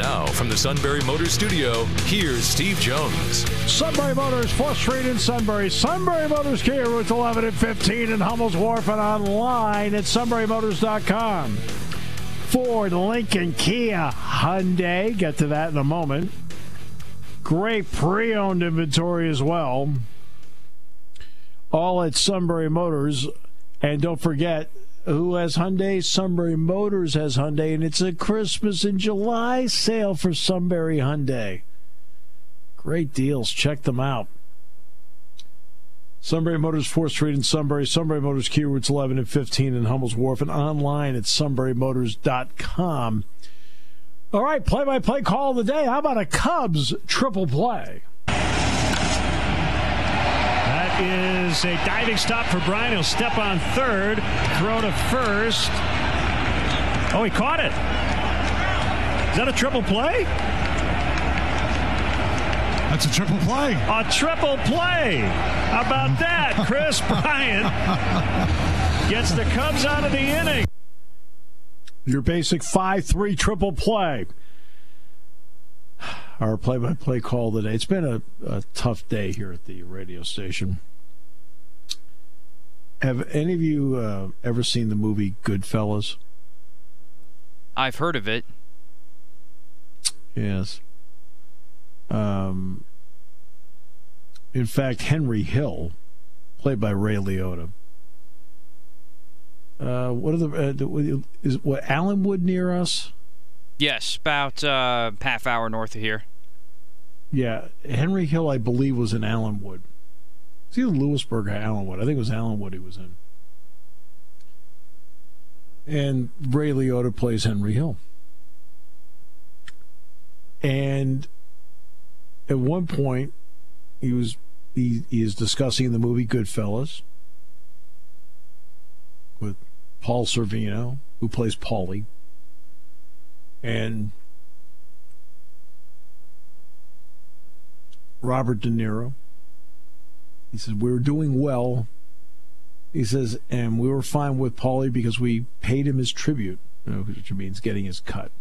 Now, from the Sunbury Motors Studio, here's Steve Jones. Sunbury Motors, 4th Street in Sunbury. Sunbury Motors Kia, routes 11 and 15 in Hummel's Wharf and online at sunburymotors.com. Ford, Lincoln, Kia, Hyundai. Get to that in a moment. Great pre owned inventory as well all at Sunbury Motors. And don't forget, who has Hyundai? Sunbury Motors has Hyundai, and it's a Christmas in July sale for Sunbury Hyundai. Great deals. Check them out. Sunbury Motors, 4th Street in Sunbury. Sunbury Motors, Kia routes 11 and 15 in Hummel's Wharf, and online at sunburymotors.com. All right, play by play call of the day. How about a Cubs triple play? Is a diving stop for Bryant. He'll step on third, throw to first. Oh, he caught it. Is that a triple play? That's a triple play. A triple play. How about that? Kris Bryant gets the Cubs out of the inning. Your basic 5 3 triple play. Our play by play call today. It's been a, a tough day here at the radio station. Have any of you uh, ever seen the movie Goodfellas? I've heard of it. Yes. Um, in fact, Henry Hill, played by Ray Liotta. Uh, what are the uh, is what Allenwood near us? Yes, about uh, half hour north of here. Yeah, Henry Hill, I believe, was in Allenwood. It's either Lewisburg or Allenwood. I think it was Allenwood he was in. And Ray Liotta plays Henry Hill. And at one point, he was he, he is discussing the movie Goodfellas with Paul Sorvino, who plays Paulie, and Robert De Niro. He says, We were doing well. He says, and we were fine with Paulie because we paid him his tribute, which means getting his cut.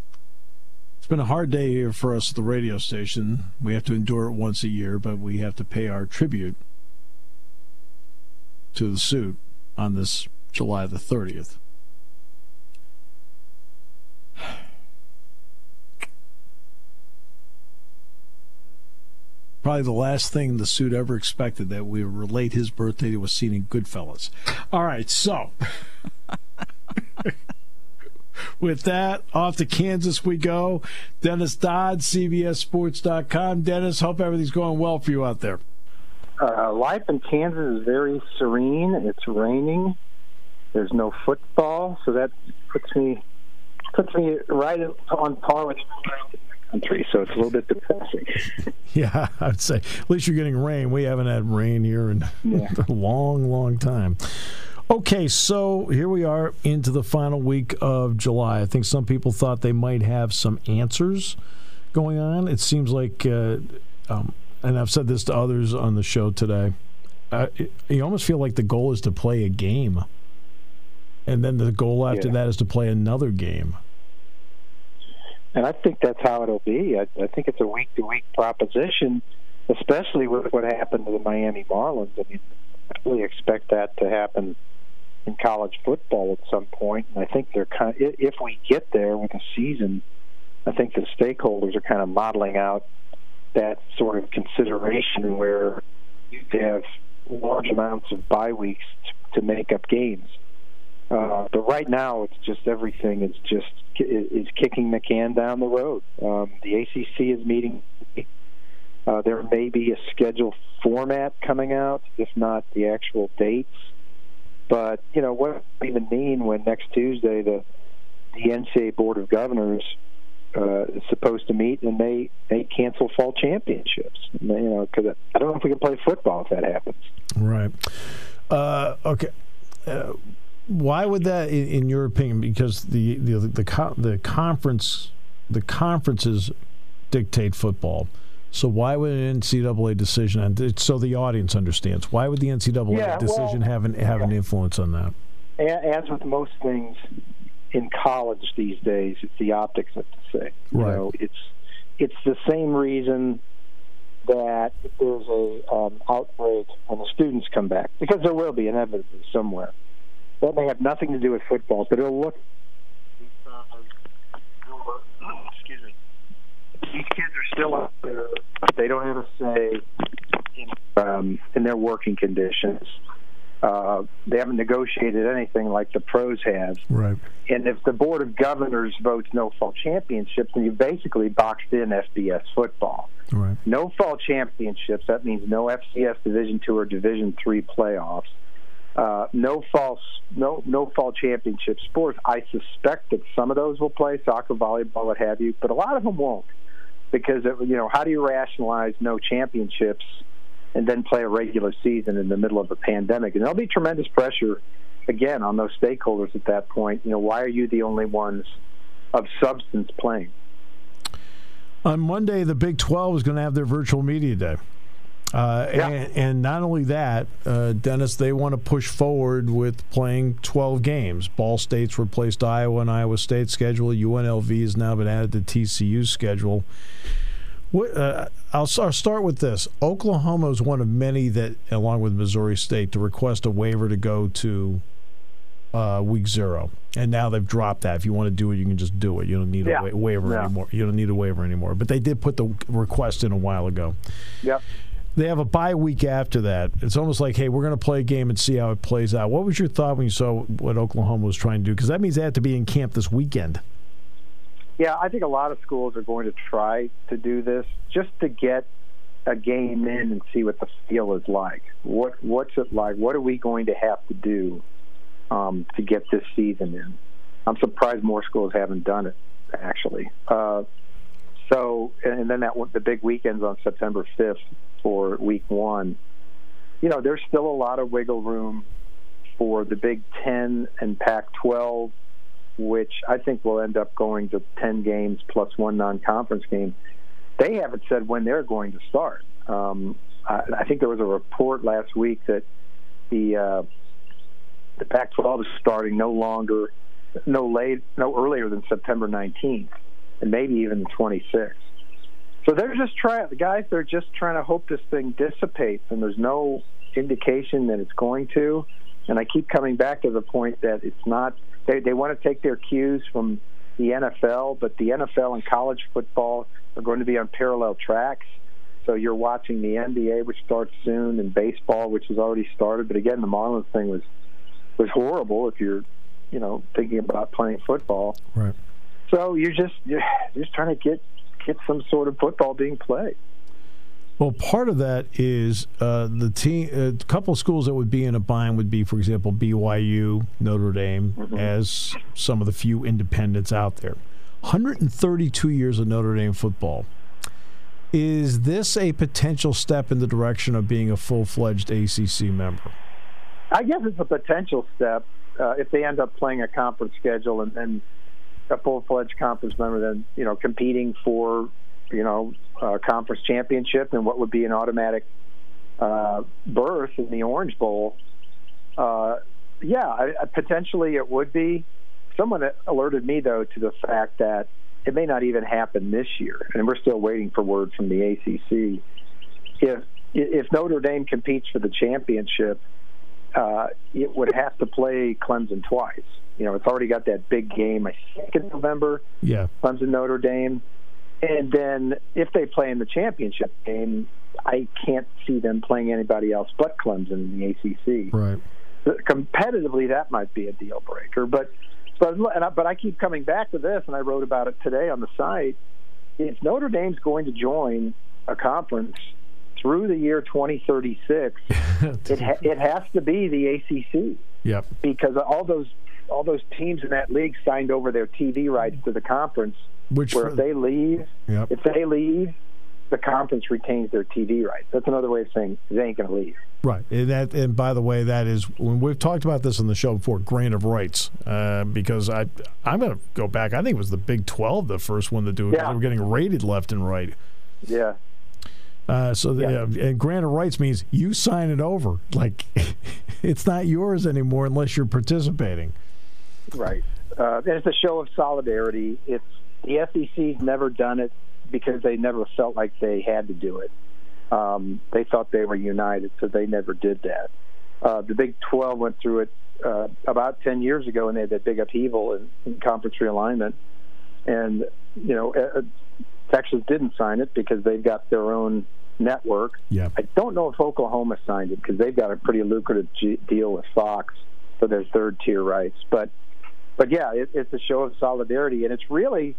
It's been a hard day here for us at the radio station. We have to endure it once a year, but we have to pay our tribute to the suit on this July the 30th. Probably the last thing the suit ever expected that we relate his birthday to a scene in Goodfellas. All right, so with that, off to Kansas we go. Dennis Dodd, CBSSports.com. Dennis, hope everything's going well for you out there. Uh, life in Kansas is very serene. It's raining. There's no football, so that puts me puts me right on par with country, so it's a little bit depressing. yeah, I'd say at least you're getting rain. We haven't had rain here in yeah. a long, long time. Okay, so here we are into the final week of July. I think some people thought they might have some answers going on. It seems like, uh, um, and I've said this to others on the show today. Uh, you almost feel like the goal is to play a game, and then the goal after yeah. that is to play another game and I think that's how it'll be. I, I think it's a week to week proposition, especially with what happened to the Miami Marlins. I mean, I really expect that to happen in college football at some point. And I think they're kind. Of, if we get there with a season, I think the stakeholders are kind of modeling out that sort of consideration where you have large amounts of bye weeks to, to make up games. Uh, but right now, it's just everything is just is kicking the can down the road. Um, the ACC is meeting. Uh, there may be a schedule format coming out, if not the actual dates. But you know what does even mean when next Tuesday the the NCAA Board of Governors uh, is supposed to meet, and they they cancel fall championships. You know, because I don't know if we can play football if that happens. Right. Uh, okay. Uh, why would that, in, in, your opinion? Because the the the, co- the conference the conferences dictate football. So why would an NCAA decision, and so the audience understands, why would the NCAA yeah, decision well, have an have an influence on that? As with most things in college these days, it's the optics of the say. You right. know, it's it's the same reason that if there's a um, outbreak when the students come back, because there will be inevitably somewhere. That may have nothing to do with football, but it'll look. Excuse me. These kids are still out there. They don't have a say in, um, in their working conditions. Uh, they haven't negotiated anything like the pros have. Right. And if the board of governors votes no fall championships, then you basically boxed in FBS football. Right. No fall championships. That means no FCS Division two or Division three playoffs. Uh, no false, no no fall championship sports. I suspect that some of those will play soccer, volleyball, what have you, but a lot of them won't because it, you know how do you rationalize no championships and then play a regular season in the middle of a pandemic? And there'll be tremendous pressure again on those stakeholders at that point. You know, why are you the only ones of substance playing? On Monday, the Big 12 is going to have their virtual media day. Uh, yeah. and, and, not only that, uh, Dennis, they want to push forward with playing 12 games. Ball State's replaced Iowa and Iowa State schedule. UNLV has now been added to TCU's schedule. What, uh, I'll, I'll, start with this. Oklahoma is one of many that, along with Missouri State, to request a waiver to go to uh, week zero, and now they've dropped that. If you want to do it, you can just do it. You don't need yeah. a wa- waiver yeah. anymore. You don't need a waiver anymore. But they did put the request in a while ago. Yep. They have a bye week after that. It's almost like, hey, we're going to play a game and see how it plays out. What was your thought when you saw what Oklahoma was trying to do? Because that means they have to be in camp this weekend. Yeah, I think a lot of schools are going to try to do this just to get a game in and see what the feel is like. What what's it like? What are we going to have to do um, to get this season in. I'm surprised more schools haven't done it actually. Uh, so, and then that the big weekends on September 5th for Week One. You know, there's still a lot of wiggle room for the Big Ten and Pac-12, which I think will end up going to 10 games plus one non-conference game. They haven't said when they're going to start. Um, I, I think there was a report last week that the uh, the Pac-12 is starting no longer, no late, no earlier than September 19th, and maybe even the 26th. So they're just trying. The guys, they're just trying to hope this thing dissipates, and there's no indication that it's going to. And I keep coming back to the point that it's not. They they want to take their cues from the NFL, but the NFL and college football are going to be on parallel tracks. So you're watching the NBA, which starts soon, and baseball, which has already started. But again, the Marlins thing was was horrible if you're, you know, thinking about playing football. Right. So you're just you're just trying to get get some sort of football being played. Well, part of that is uh, the team. A couple of schools that would be in a bind would be, for example, BYU, Notre Dame, mm-hmm. as some of the few independents out there. 132 years of Notre Dame football. Is this a potential step in the direction of being a full fledged ACC member? I guess it's a potential step uh, if they end up playing a conference schedule and then a full-fledged conference member, then you know competing for you know a conference championship and what would be an automatic uh, berth in the Orange Bowl. Uh, yeah, I, I, potentially it would be. Someone alerted me though to the fact that it may not even happen this year, and we're still waiting for word from the ACC. If if Notre Dame competes for the championship uh, it would have to play Clemson twice. You know, it's already got that big game, I think, in November. Yeah. Clemson Notre Dame. And then if they play in the championship game, I can't see them playing anybody else but Clemson in the ACC. Right. Competitively, that might be a deal breaker. But but and I, but I keep coming back to this, and I wrote about it today on the site. If Notre Dame's going to join a conference through the year 2036, it ha- it has to be the ACC. Yep. Because all those all those teams in that league signed over their TV rights to the conference Which where for- if they leave, Yep. if they leave, the conference retains their TV rights. That's another way of saying they ain't going to leave. Right, and that, and by the way, that is when we've talked about this on the show before. Grant of rights, uh, because I, I'm going to go back. I think it was the Big Twelve, the first one to do it. Yeah. They were getting rated left and right. Yeah, Uh, so, the, Yeah. uh, and grant of rights means you sign it over. Like, it's not yours anymore unless you're participating. Right. Uh, and it's a show of solidarity. It's the SEC's never done it because they never felt like they had to do it. Um, they thought they were united, so they never did that. Uh, the Big 12 went through it uh, about 10 years ago, and they had that big upheaval in, in conference realignment. And, you know, uh, Texas didn't sign it because they've got their own network. Yeah. I don't know if Oklahoma signed it because they've got a pretty lucrative G- deal with Fox for their third tier rights. But, but yeah, it, it's a show of solidarity, and it's really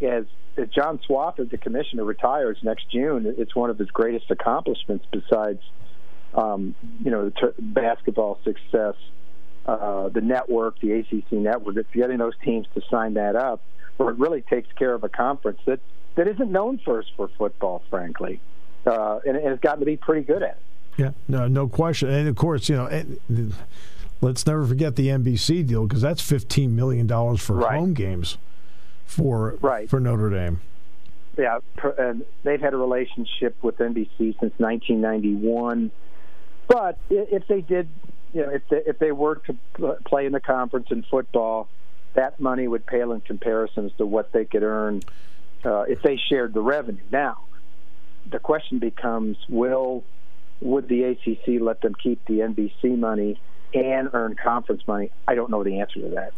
as as John Swofford, the commissioner, retires next June. It's one of his greatest accomplishments besides, um, you know, the ter- basketball success, uh, the network, the ACC network. It's getting those teams to sign that up, where it really takes care of a conference that that isn't known first for football, frankly, uh, and, and it's gotten to be pretty good at it. Yeah, no, no question. And of course, you know, and, let's never forget the NBC deal because that's fifteen million dollars for Right. home games for Right. for Notre Dame. Yeah, per- and they've had a relationship with NBC since 1991. But if they did, you know, if they, if they were to play in the conference in football, that money would pale in comparison as to what they could earn uh, if they shared the revenue. Now, the question becomes: Will would the ACC let them keep the NBC money and earn conference money? I don't know the answer to that.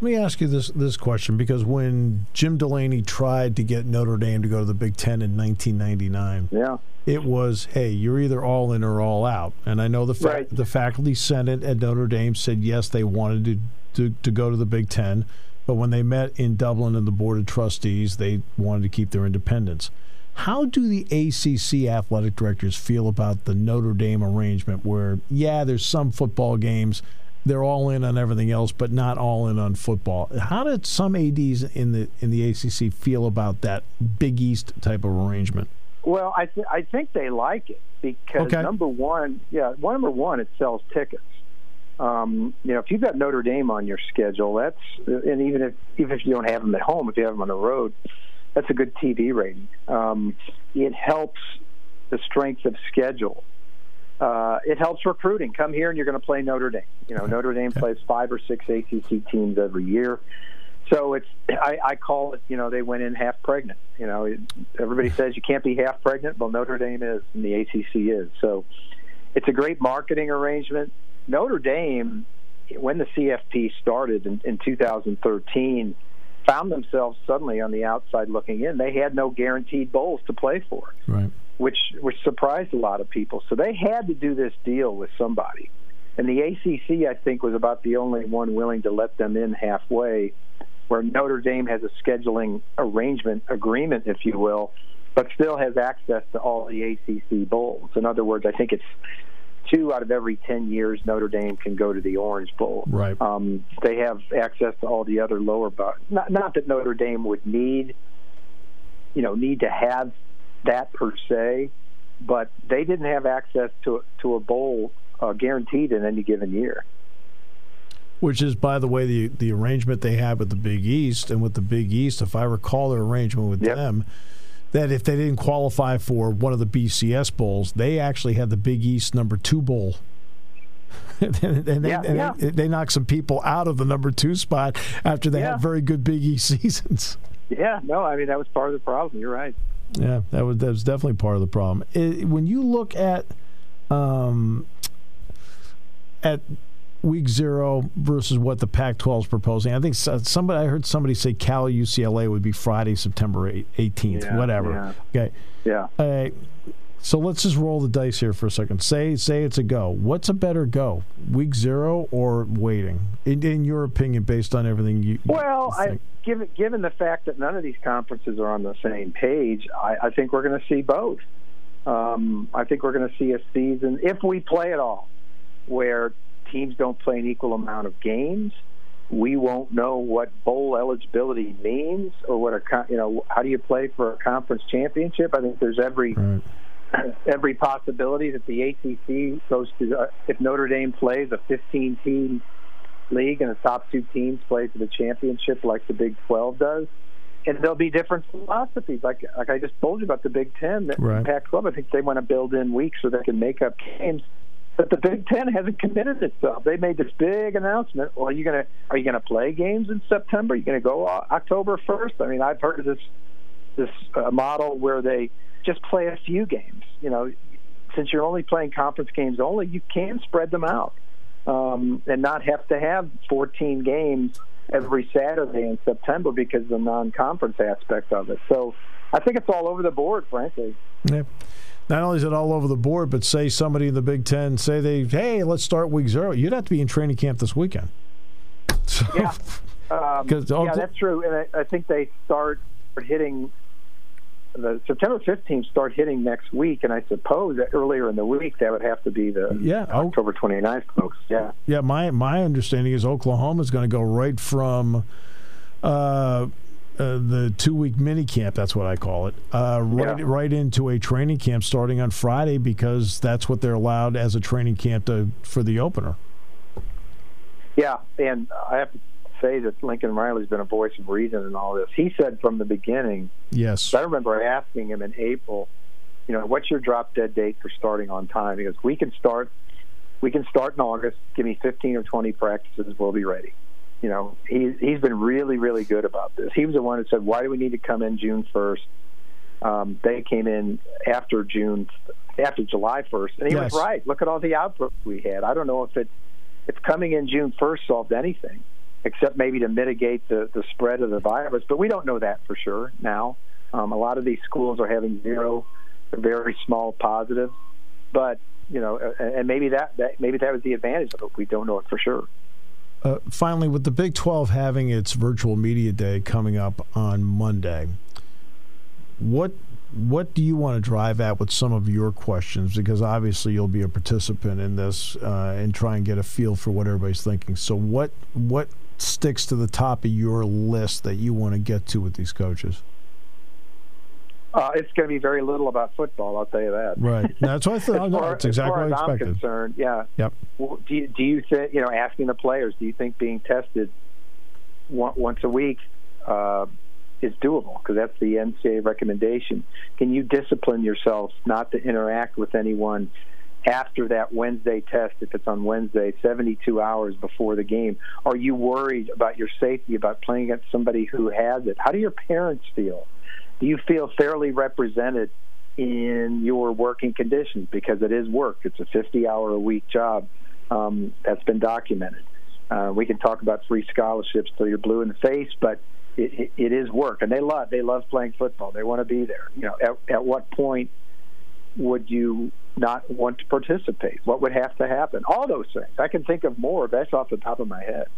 Let me ask you this this question because when Jim Delany tried to get Notre Dame to go to the Big Ten in 1999, Yeah. it was, hey, you're either all in or all out. And I know the fa- Right. the faculty senate at Notre Dame said yes, they wanted to, to to go to the Big Ten, but when they met in Dublin and the board of trustees, they wanted to keep their independence. How do the ACC athletic directors feel about the Notre Dame arrangement where, yeah, there's some football games, they're all in on everything else, but not all in on football? How did some ADs in the in the ACC feel about that Big East type of arrangement? Well, I th- I think they like it because Okay. number one, yeah, one number one, it sells tickets. Um, you know, if you've got Notre Dame on your schedule, that's and even if even if you don't have them at home, if you have them on the road, that's a good TV rating. Um, it helps the strength of schedule. Uh, it helps recruiting. Come here and you're going to play Notre Dame. You know, Notre Dame plays five or six ACC teams every year. So it's I, I call it you know they went in half pregnant. You know it, everybody says you can't be half pregnant. Well, Notre Dame is and the ACC is. So it's a great marketing arrangement. Notre Dame, when the CFP started in, in 2013, found themselves suddenly on the outside looking in. They had no guaranteed bowls to play for Right. which which surprised a lot of people. So they had to do this deal with somebody, and the ACC I think was about the only one willing to let them in halfway, where Notre Dame has a scheduling arrangement agreement, if you will, but still has access to all the ACC bowls. In other words, I think it's two out of every ten years Notre Dame can go to the Orange Bowl. Right. Um, they have access to all the other lower. bu- Not not that Notre Dame would need you know need to have that per se, but they didn't have access to to a bowl uh, guaranteed in any given year. Which is, by the way, the the arrangement they have with the Big East and with the Big East, if I recall their arrangement with Yep. them, that if they didn't qualify for one of the BCS bowls, they actually had the Big East number two bowl. and they, Yeah, and yeah. They, they knocked some people out of the number two spot after they Yeah. had very good Big East seasons. Yeah, no, I mean that was part of the problem. You're right. Yeah, that was that was definitely part of the problem. It, when you look at um, at week zero versus what the Pac-12 is proposing, I think somebody I heard somebody say Cal UCLA would be Friday, September eighteenth, Yeah, whatever. Okay, Yeah. uh, so let's just roll the dice here for a second. Say say it's a go. What's a better go, week zero or waiting? In, in your opinion, based on everything you Well, you I, think? given given the fact that none of these conferences are on the same page, I, I think we're going to see both. Um, I think we're going to see a season, if we play at all, where teams don't play an equal amount of games, we won't know what bowl eligibility means or what a you know how do you play for a conference championship. I think there's every right. every possibility that the ACC goes to uh, if Notre Dame plays a 15 team league and the top two teams play for the championship like the Big 12 does. And there'll be different philosophies, like like I just told you about the Big Ten, right. Pac-12. I think they want to build in weeks so they can make up games but the Big Ten hasn't committed itself. They made this big announcement. Well, are you gonna are you gonna play games in September? Are you gonna go October first? I mean, I've heard of this this uh, model where they just play a few games. You know, since you're only playing conference games only, you can spread them out um, and not have to have 14 games every Saturday in September because of the non-conference aspect of it. So I think it's all over the board, frankly. Yeah not only is it all over the board, but say somebody in the Big Ten say they, hey, let's start week zero. You'd have to be in training camp this weekend. So, yeah, um, yeah, that's true. And I, I think they start hitting the September 15th start hitting next week, and I suppose that earlier in the week that would have to be the yeah, October 29th folks. Yeah, yeah. My my understanding is Oklahoma is going to go right from uh, uh, the two week mini camp. That's what I call it. Uh, right, yeah. right into a training camp starting on Friday because that's what they're allowed as a training camp to, for the opener. Yeah, and I have to say that Lincoln Riley's been a voice of reason in all this. He said from the beginning. Yes. I remember asking him in April, you know, what's your drop dead date for starting on time? He goes, we can start. We can start in August. Give me 15 or 20 practices. We'll be ready you know, he he's been really really good about this. He was the one that said, "Why do we need to come in June 1st?" Um, they came in after June, after July 1st, and he yes. was right. Look at all the outbreaks we had. I don't know if it if coming in June 1st solved anything, except maybe to mitigate the the spread of the virus. But we don't know that for sure now. Um, a lot of these schools are having zero, very small positives, but you know, and maybe that, that maybe that was the advantage of it. We don't know it for sure. Uh, finally, with the Big 12 having its virtual media day coming up on Monday, what what do you want to drive at with some of your questions? Because obviously you'll be a participant in this uh, and try and get a feel for what everybody's thinking. So what what sticks to the top of your list that you want to get to with these coaches? Uh, it's going to be very little about football. I'll tell you that. Right. That's what I thought. no, that's exactly what I expected. I'm concerned, yeah. Yep. do you, do you think you know asking the players? Do you think being tested once a week uh, is doable? Because that's the NCAA recommendation. Can you discipline yourself not to interact with anyone after that Wednesday test, if it's on Wednesday, 72 hours before the game? Are you worried about your safety, about playing against somebody who has it? How do your parents feel? Do you feel fairly represented in your working conditions? Because it is work. It's a 50 hour a week job um, that's been documented. Uh, we can talk about free scholarships till you're blue in the face, but it, it, it is work, and they love they love playing football. They want to be there. You know, at, at what point would you not want to participate? What would have to happen? All those things. I can think of more. That's off the top of my head.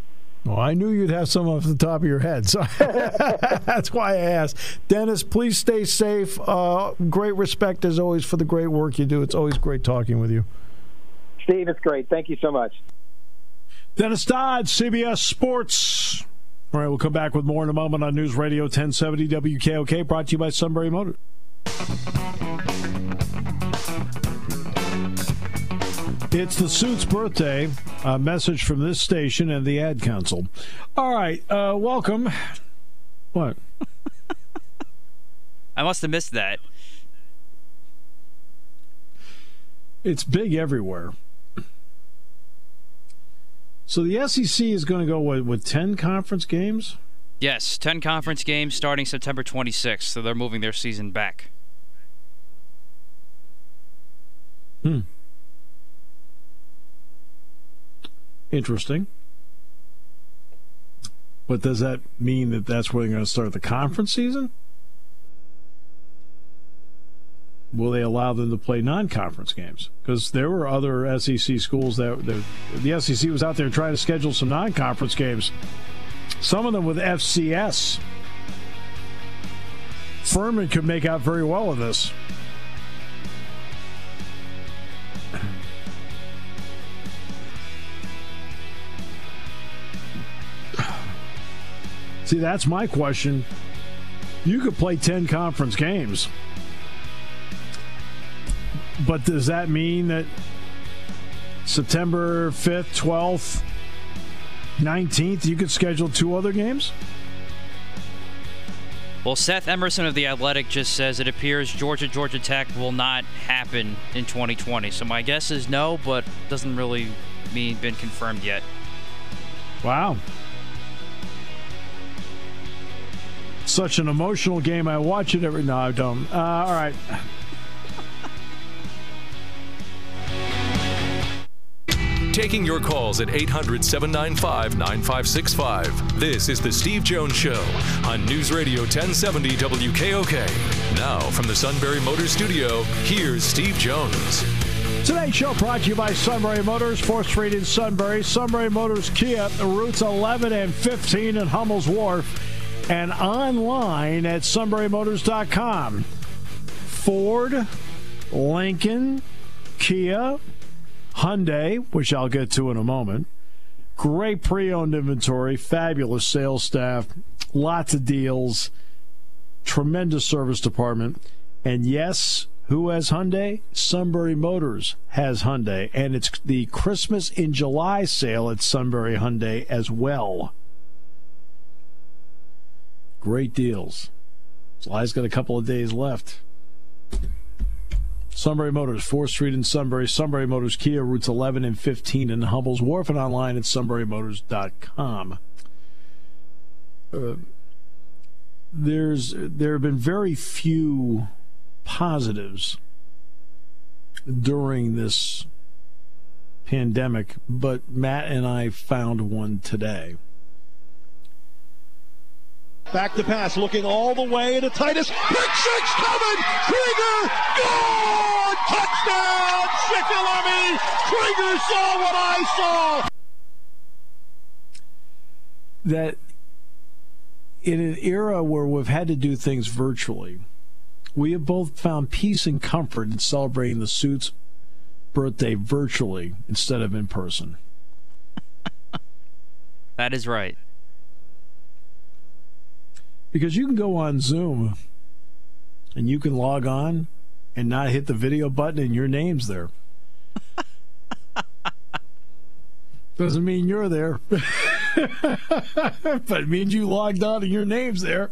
Well, I knew you'd have some off the top of your head, so that's why I asked. Dennis, please stay safe. Uh, great respect as always for the great work you do. It's always great talking with you. Steve, it's great. Thank you so much. Dennis Dodd, CBS Sports. All right, we'll come back with more in a moment on News Radio 1070 WKOK, brought to you by Sunbury Motors. It's the suit's birthday. A message from this station and the ad council. All right, uh, welcome. What? I must have missed that. It's big everywhere. So the SEC is going to go with, with 10 conference games? Yes, 10 conference games starting September 26th. So they're moving their season back. Hmm. Interesting. But does that mean that that's where they're going to start the conference season? Will they allow them to play non-conference games? Because there were other SEC schools that, the SEC was out there trying to schedule some non-conference games. Some of them with FCS. Furman could make out very well with this. See, that's my question. You could play 10 conference games. But does that mean that September 5th, 12th, 19th, you could schedule two other games? Well, Seth Emerson of The Athletic just says it appears Georgia Georgia Tech will not happen in 2020. So my guess is no, but doesn't really mean been confirmed yet. Wow. Such an emotional game. I watch it every. No, I don't. Uh, all right. Taking your calls at 800 795 9565. This is The Steve Jones Show on News Radio 1070 WKOK. Now, from the Sunbury Motors Studio, here's Steve Jones. Today's show brought to you by Sunbury Motors, 4th Street in Sunbury, Sunbury Motors Kia, routes 11 and 15 in Hummel's Wharf, and online at sunburymotors.com. Ford, Lincoln, Kia, Hyundai, which I'll get to in a moment. Great pre owned inventory, fabulous sales staff, lots of deals, tremendous service department. And yes, who has Hyundai? Sunbury Motors has Hyundai. And it's the Christmas in July sale at Sunbury Hyundai as well. Great deals. July's got a couple of days left. Sunbury Motors, 4th Street in Sunbury. Sunbury Motors Kia, routes 11 and 15 in Hummel's Wharf, and online at sunburymotors.com. Uh, there's there have been very few positives during this pandemic, but Matt and I found one today. Back to pass, looking all the way to Titus. Pick six coming! Krieger! Gone! Touchdown! Shikellamy! Krieger saw what I saw! That in an era where we've had to do things virtually, we have both found peace and comfort in celebrating the suit's birthday virtually instead of in person. That is right. Because you can go on Zoom and you can log on and not hit the video button and your name's there. Doesn't mean you're there. but it means you logged on and your name's there.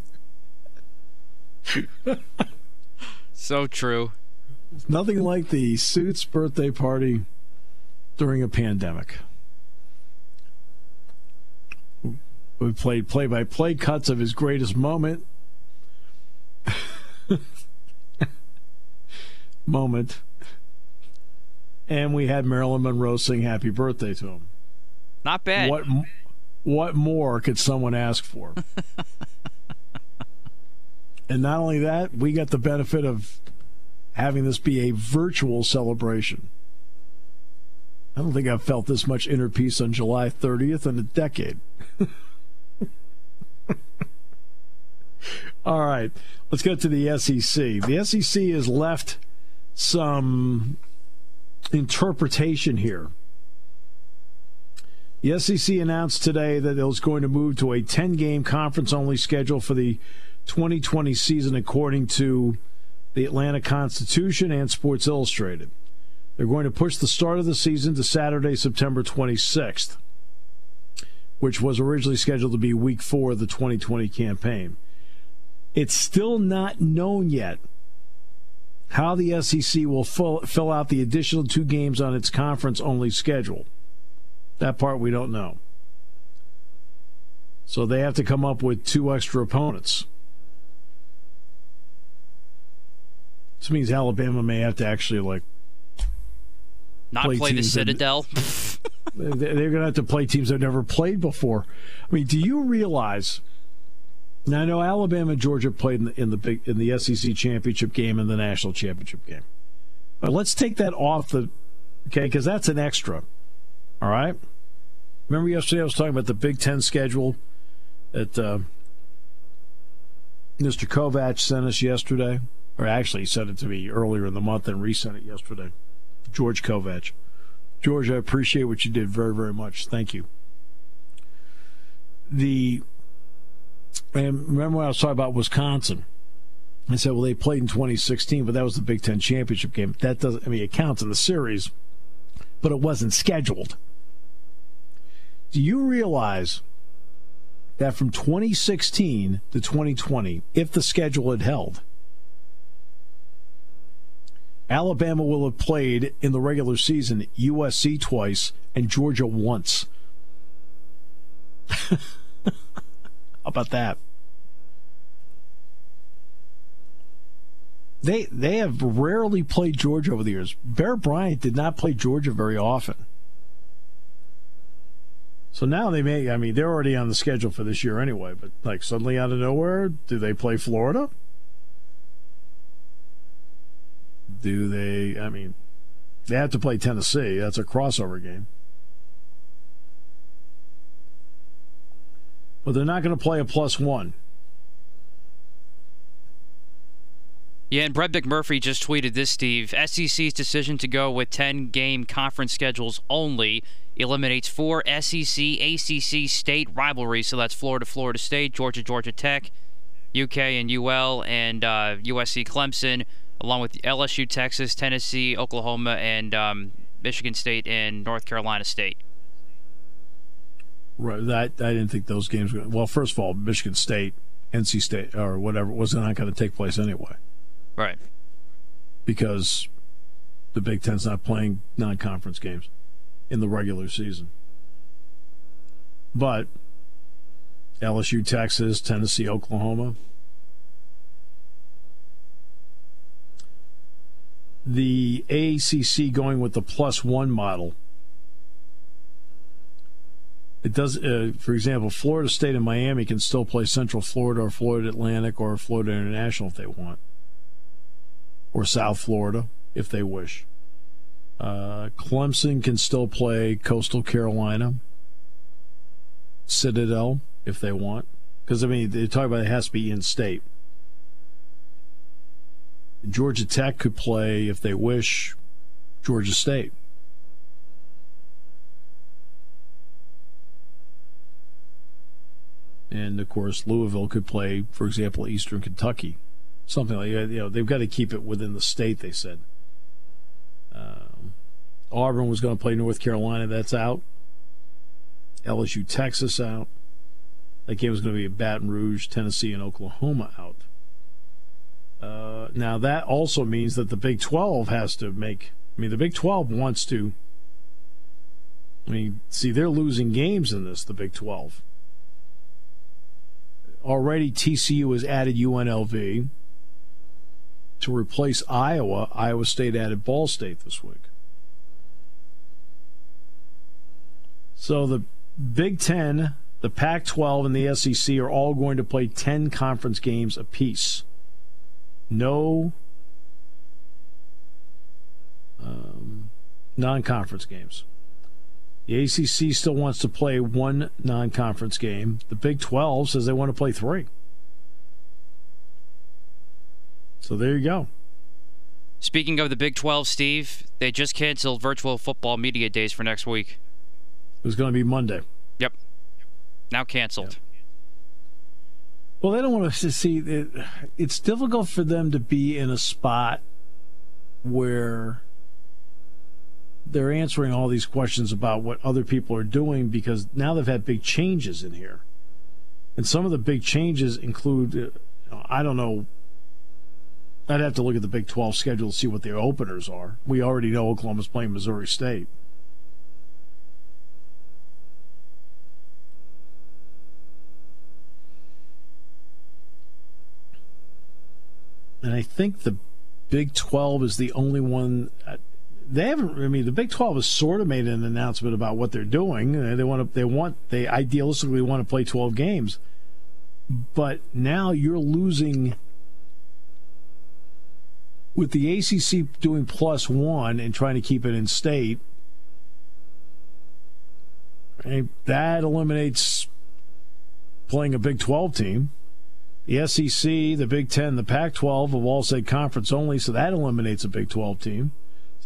so true. Nothing like the Suits birthday party during a pandemic. We played play by play cuts of his greatest moment. moment. And we had Marilyn Monroe sing happy birthday to him. Not bad. What what more could someone ask for? and not only that, we got the benefit of having this be a virtual celebration. I don't think I've felt this much inner peace on July 30th in a decade. All right, let's get to the SEC. The SEC has left some interpretation here. The SEC announced today that it was going to move to a 10 game conference only schedule for the 2020 season, according to the Atlanta Constitution and Sports Illustrated. They're going to push the start of the season to Saturday, September 26th, which was originally scheduled to be week four of the 2020 campaign. It's still not known yet how the SEC will fill, fill out the additional two games on its conference only schedule. That part we don't know. So they have to come up with two extra opponents. This means Alabama may have to actually like not play, play the Citadel. They're going to have to play teams they've never played before. I mean, do you realize? Now I know Alabama and Georgia played in the, in the big in the SEC championship game and the national championship game. But let's take that off the okay because that's an extra. All right. Remember yesterday I was talking about the Big Ten schedule that uh, Mr. Kovac sent us yesterday, or actually he sent it to me earlier in the month and resent it yesterday. George Kovac. George, I appreciate what you did very, very much. Thank you. The And remember when I was talking about Wisconsin? I said, well, they played in 2016, but that was the Big Ten championship game. That doesn't, I mean, it counts in the series, but it wasn't scheduled. Do you realize that from 2016 to 2020, if the schedule had held, Alabama will have played in the regular season USC twice and Georgia once. About that? They they have rarely played Georgia over the years. Bear Bryant did not play Georgia very often. So now they may I mean they're already on the schedule for this year anyway, but like suddenly out of nowhere, do they play Florida? Do they I mean they have to play Tennessee. That's a crossover game. But they're not going to play a plus one. Yeah, and Brett McMurphy just tweeted this, Steve. SEC's decision to go with 10 game conference schedules only eliminates four SEC ACC state rivalries. So that's Florida, Florida State, Georgia, Georgia Tech, UK and UL, and uh, USC Clemson, along with LSU, Texas, Tennessee, Oklahoma, and um, Michigan State and North Carolina State. Right. That, I didn't think those games were. Well, first of all, Michigan State, NC State, or whatever, was not going to take place anyway. Right. Because the Big Ten's not playing non conference games in the regular season. But LSU, Texas, Tennessee, Oklahoma. The AACC going with the plus one model. It does, uh, for example, Florida State and Miami can still play Central Florida or Florida Atlantic or Florida International if they want or South Florida if they wish. Uh, Clemson can still play Coastal Carolina, Citadel if they want. Because, I mean, they talk about it has to be in state. Georgia Tech could play, if they wish, Georgia State. And of course, Louisville could play, for example, Eastern Kentucky something like that. You know, they've got to keep it within the state. They said. Um, Auburn was going to play North Carolina. That's out. LSU, Texas out. That game was going to be Baton Rouge, Tennessee, and Oklahoma out. Uh, now that also means that the Big 12 has to make. I mean, the Big 12 wants to. I mean, see, they're losing games in this. The Big 12. Already, TCU has added UNLV to replace Iowa, Iowa State added Ball State this week. So the Big Ten, the Pac 12, and the SEC are all going to play 10 conference games apiece. No um, non conference games. The ACC still wants to play one non conference game. The Big 12 says they want to play three. So there you go. Speaking of the Big 12, Steve, they just canceled virtual football media days for next week. It was going to be Monday. Yep. Now canceled. Yep. Well, they don't want to see it. It's difficult for them to be in a spot where they're answering all these questions about what other people are doing because now they've had big changes in here. And some of the big changes include, uh, I don't know I'd have to look at the Big 12 schedule to see what their openers are. We already know Oklahoma's playing Missouri State. And I think the Big 12 is the only one. They haven't. I mean, the Big 12 has sort of made an announcement about what they're doing. Uh, they want to. They want. They idealistically want to play 12 games, but now you're losing with the ACC doing plus one and trying to keep it in state, that eliminates playing a Big 12 team. The SEC, the Big 10, the Pac 12 have all said conference only, so that eliminates a Big 12 team.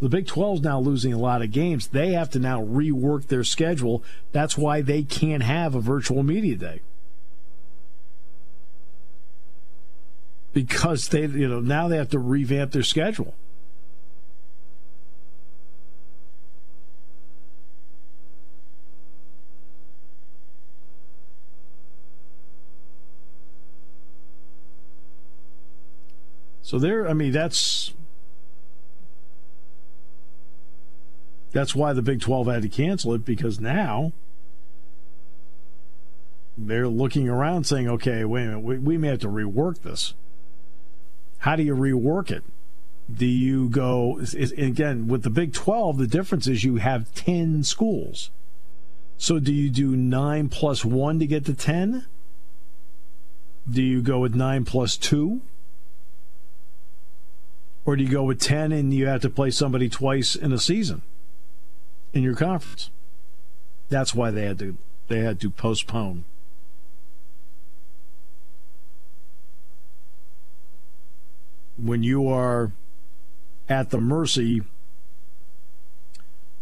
The Big 12 is now losing a lot of games. They have to now rework their schedule. That's why they can't have a virtual media day. because they, you know, now they have to revamp their schedule. So there, I mean, that's that's why the Big 12 had to cancel it because now they're looking around saying, okay, wait a minute, we, we may have to rework this. How do you rework it? Do you go, again, with the Big 12, the difference is you have 10 schools. So do you do 9 plus 1 to get to 10? Do you go with 9 plus 2? Or do you go with 10 and you have to play somebody twice in a season in your conference? That's why they had to they had to postpone. When you are at the mercy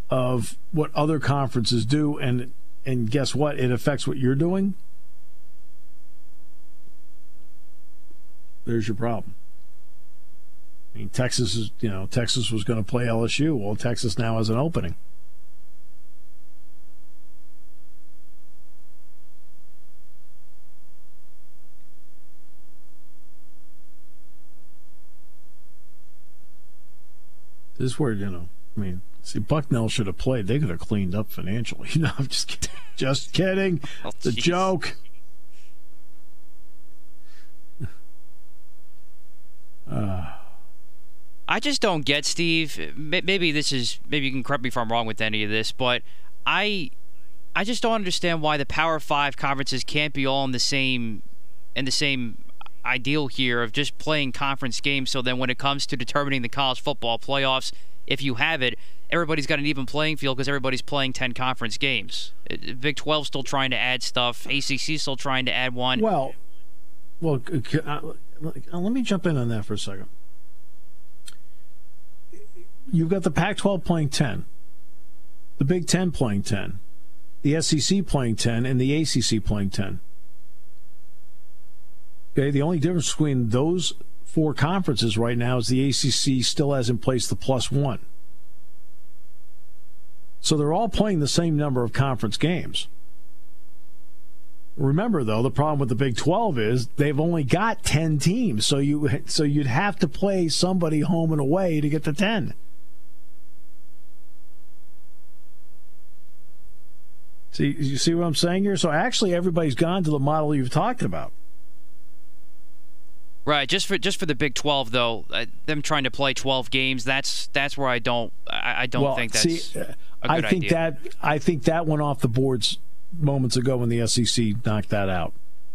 of what other conferences do and and guess what? It affects what you're doing. There's your problem. I mean, Texas is, you know, Texas was going to play LSU. Well, Texas now has an opening. This is where, you know, I mean, see, Bucknell should have played. They could have cleaned up financially. You know, I'm just kidding. Just kidding. Oh, the joke. Uh. I just don't get Steve. Maybe this is maybe you can correct me if I'm wrong with any of this, but I I just don't understand why the Power Five conferences can't be all in the same in the same ideal here of just playing conference games. So then when it comes to determining the college football playoffs, if you have it, everybody's got an even playing field because everybody's playing 10 conference games. Uh, uh, Big 12 still trying to add stuff. ACC still trying to add one. Well, well, uh, uh, let me jump in on that for a second you've got the Pac 12 playing 10, the Big 10 playing 10, the SEC playing 10, and the ACC playing 10. Okay, the only difference between those four conferences right now is the ACC still has in place the plus one. So they're all playing the same number of conference games. Remember though, the problem with the Big 12 is they've only got 10 teams, so you so you'd have to play somebody home and away to get to 10. See, you see what I'm saying here? So actually, everybody's gone to the model you've talked about. Right, just for just for the Big Twelve though, uh, them trying to play twelve games. That's that's where I don't I, I don't well, think that's. See, I think idea. that I think that went off the boards moments ago when the SEC knocked that out.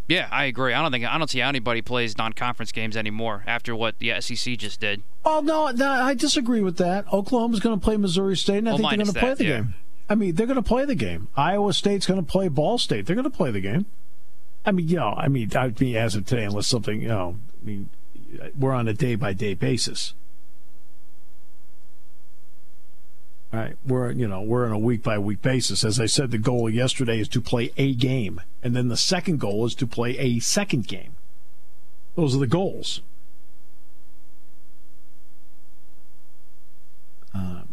Yeah, I agree. I don't think I don't see how anybody plays non-conference games anymore after what the SEC just did. Oh no, no I disagree with that. Oklahoma's going to play Missouri State, and I think they're going to play the yeah. game. I mean, they're going to play the game. Iowa State's going to play Ball State. They're going to play the game. I mean, you know, I mean, I'd be as of today, unless something, you know, I mean, we're on a day by day basis. All right, we're you know we're on a week by week basis. As I said, the goal yesterday is to play a game, and then the second goal is to play a second game. Those are the goals. Um,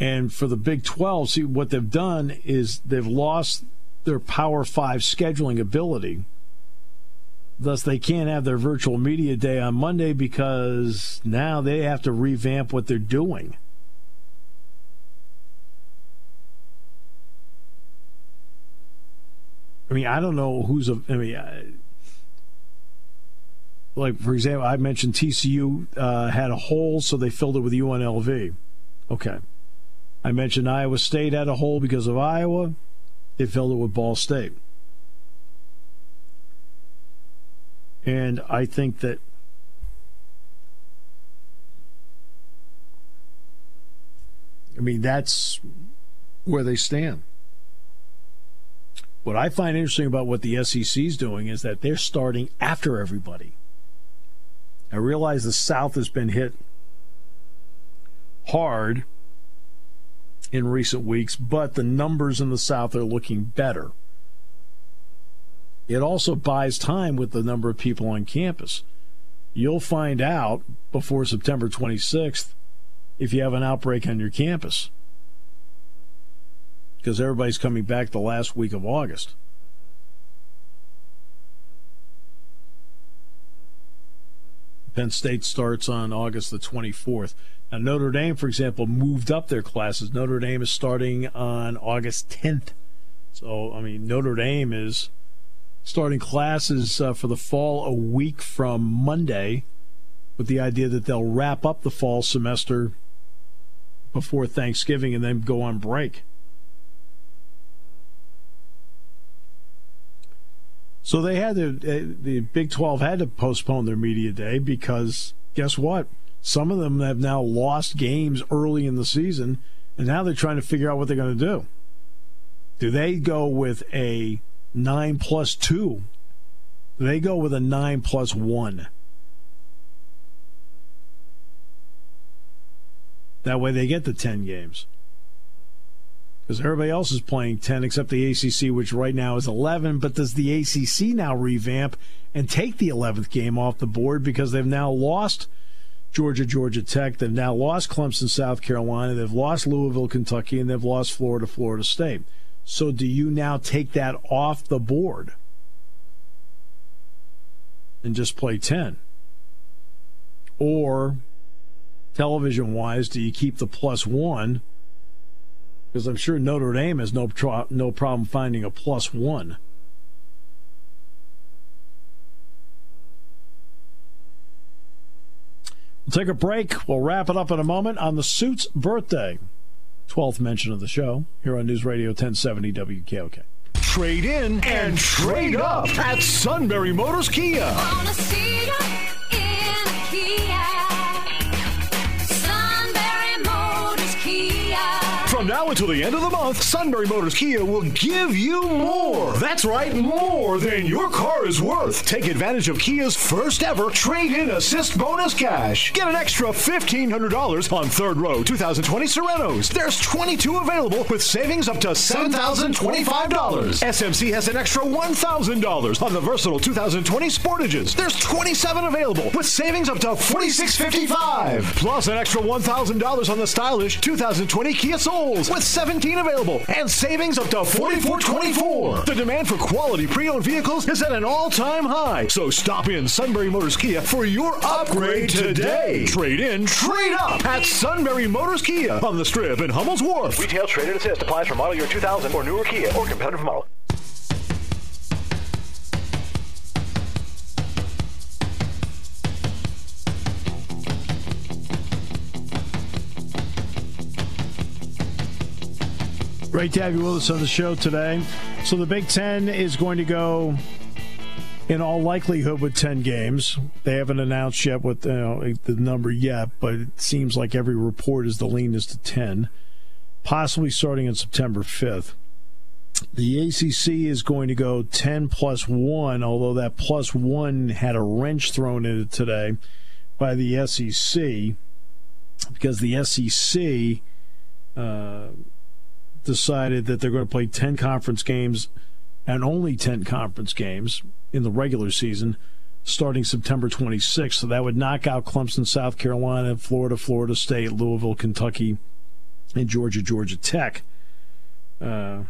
And for the Big 12, see what they've done is they've lost their Power 5 scheduling ability. Thus, they can't have their virtual media day on Monday because now they have to revamp what they're doing. I mean, I don't know who's a. I mean, I, like for example, I mentioned TCU uh, had a hole, so they filled it with UNLV. Okay. I mentioned Iowa State had a hole because of Iowa. They filled it with Ball State. And I think that I mean that's where they stand. What I find interesting about what the SEC is doing is that they're starting after everybody. I realize the South has been hit hard in recent weeks, but the numbers in the South are looking better. It also buys time with the number of people on campus. You'll find out before September 26th if you have an outbreak on your campus because everybody's coming back the last week of August. Penn State starts on August the 24th. Now, Notre Dame, for example, moved up their classes. Notre Dame is starting on August 10th. So, I mean, Notre Dame is starting classes uh, for the fall a week from Monday with the idea that they'll wrap up the fall semester before Thanksgiving and then go on break. So they had to, uh, the Big 12 had to postpone their media day because guess what? Some of them have now lost games early in the season, and now they're trying to figure out what they're going to do. Do they go with a 9 plus 2? Do they go with a 9 plus 1? That way they get the 10 games because everybody else is playing 10 except the ACC, which right now is 11. But does the ACC now revamp and take the 11th game off the board because they've now lost Georgia, Georgia Tech, they've now lost Clemson, South Carolina, they've lost Louisville, Kentucky, and they've lost Florida, Florida State. So do you now take that off the board and just play 10? Or television wise, do you keep the plus one? because I'm sure Notre Dame has no no problem finding a plus one. We'll take a break. We'll wrap it up in a moment on the suit's birthday. 12th mention of the show here on News Radio 1070 WKOK. Trade in and trade up at Sunbury Motors Kia. Now until the end of the month, Sunbury Motors Kia will give you more. That's right, more than your car is worth. Take advantage of Kia's first ever trade in assist bonus cash. Get an extra $1,500 on third row 2020 Sorentos. There's 22 available with savings up to $7,025. SMC has an extra $1,000 on the versatile 2020 Sportages. There's 27 available with savings up to 4,655. Plus an extra $1,000 on the stylish 2020 Kia Soul with 17 available and savings up to 44.24. The demand for quality pre-owned vehicles is at an all-time high. So stop in Sunbury Motors Kia for your upgrade today. Trade in, trade up at Sunbury Motors Kia on the Strip in Hummel's Wharf. Retail trade and assist applies for model year 2000 or newer Kia or competitive model. Great to have you with us on the show today. So the Big Ten is going to go, in all likelihood, with ten games. They haven't announced yet what you know, the number yet, but it seems like every report is the leanest to ten, possibly starting on September fifth. The ACC is going to go ten plus one, although that plus one had a wrench thrown in it today by the SEC because the SEC. Uh, decided that they're going to play 10 conference games and only 10 conference games in the regular season starting September 26th. So that would knock out Clemson, South Carolina, Florida, Florida State, Louisville, Kentucky, and Georgia, Georgia Tech. Uh,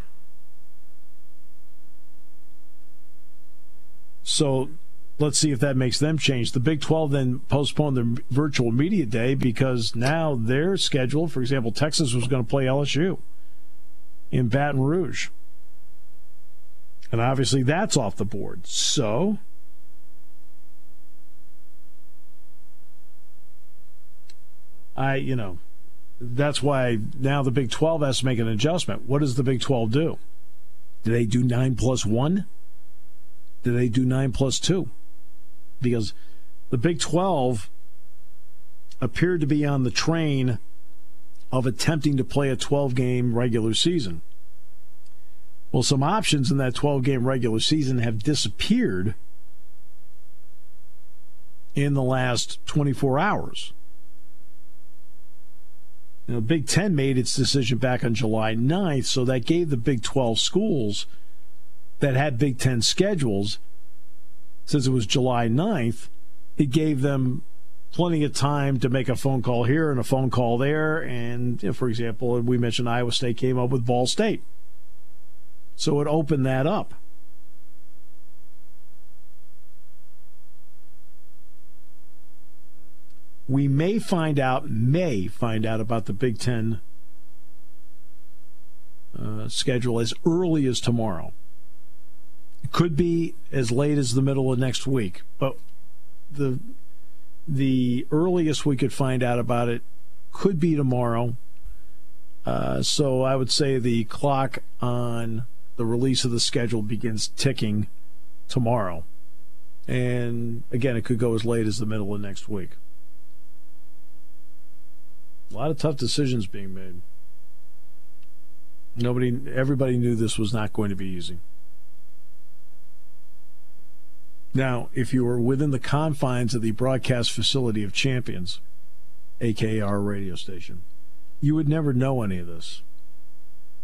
so let's see if that makes them change. The Big 12 then postponed their virtual media day because now their schedule, for example, Texas was going to play LSU in Baton Rouge. And obviously that's off the board. So I, you know, that's why now the Big 12 has to make an adjustment. What does the Big 12 do? Do they do 9 plus 1? Do they do 9 plus 2? Because the Big 12 appeared to be on the train of attempting to play a 12 game regular season. Well, some options in that 12 game regular season have disappeared in the last 24 hours. You know, Big Ten made its decision back on July 9th, so that gave the Big 12 schools that had Big Ten schedules, since it was July 9th, it gave them plenty of time to make a phone call here and a phone call there. And, you know, for example, we mentioned Iowa State came up with Ball State. So it opened that up. we may find out, may find out about the Big Ten uh, schedule as early as tomorrow. It could be as late as the middle of next week, but the the earliest we could find out about it could be tomorrow. Uh, so I would say the clock on the release of the schedule begins ticking tomorrow. And again, it could go as late as the middle of next week. A lot of tough decisions being made. Nobody, everybody knew this was not going to be easy. Now, if you were within the confines of the broadcast facility of Champions, aka our radio station, you would never know any of this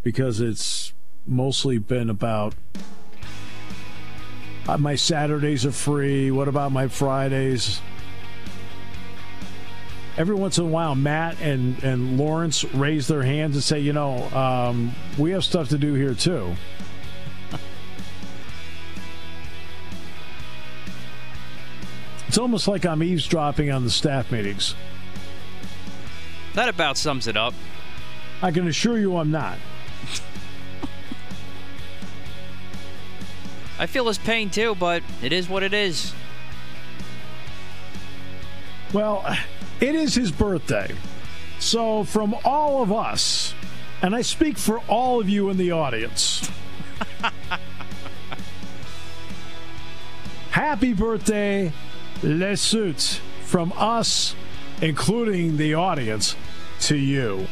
because it's mostly been about uh, my Saturdays are free. What about my Fridays? every once in a while, Matt and, and Lawrence raise their hands and say, you know, um, we have stuff to do here too. It's almost like I'm eavesdropping on the staff meetings. That about sums it up. I can assure you I'm not. I feel his pain too, but it is what it is. Well, it is his birthday. So, from all of us, and I speak for all of you in the audience, happy birthday, Les Suits, from us, including the audience, to you.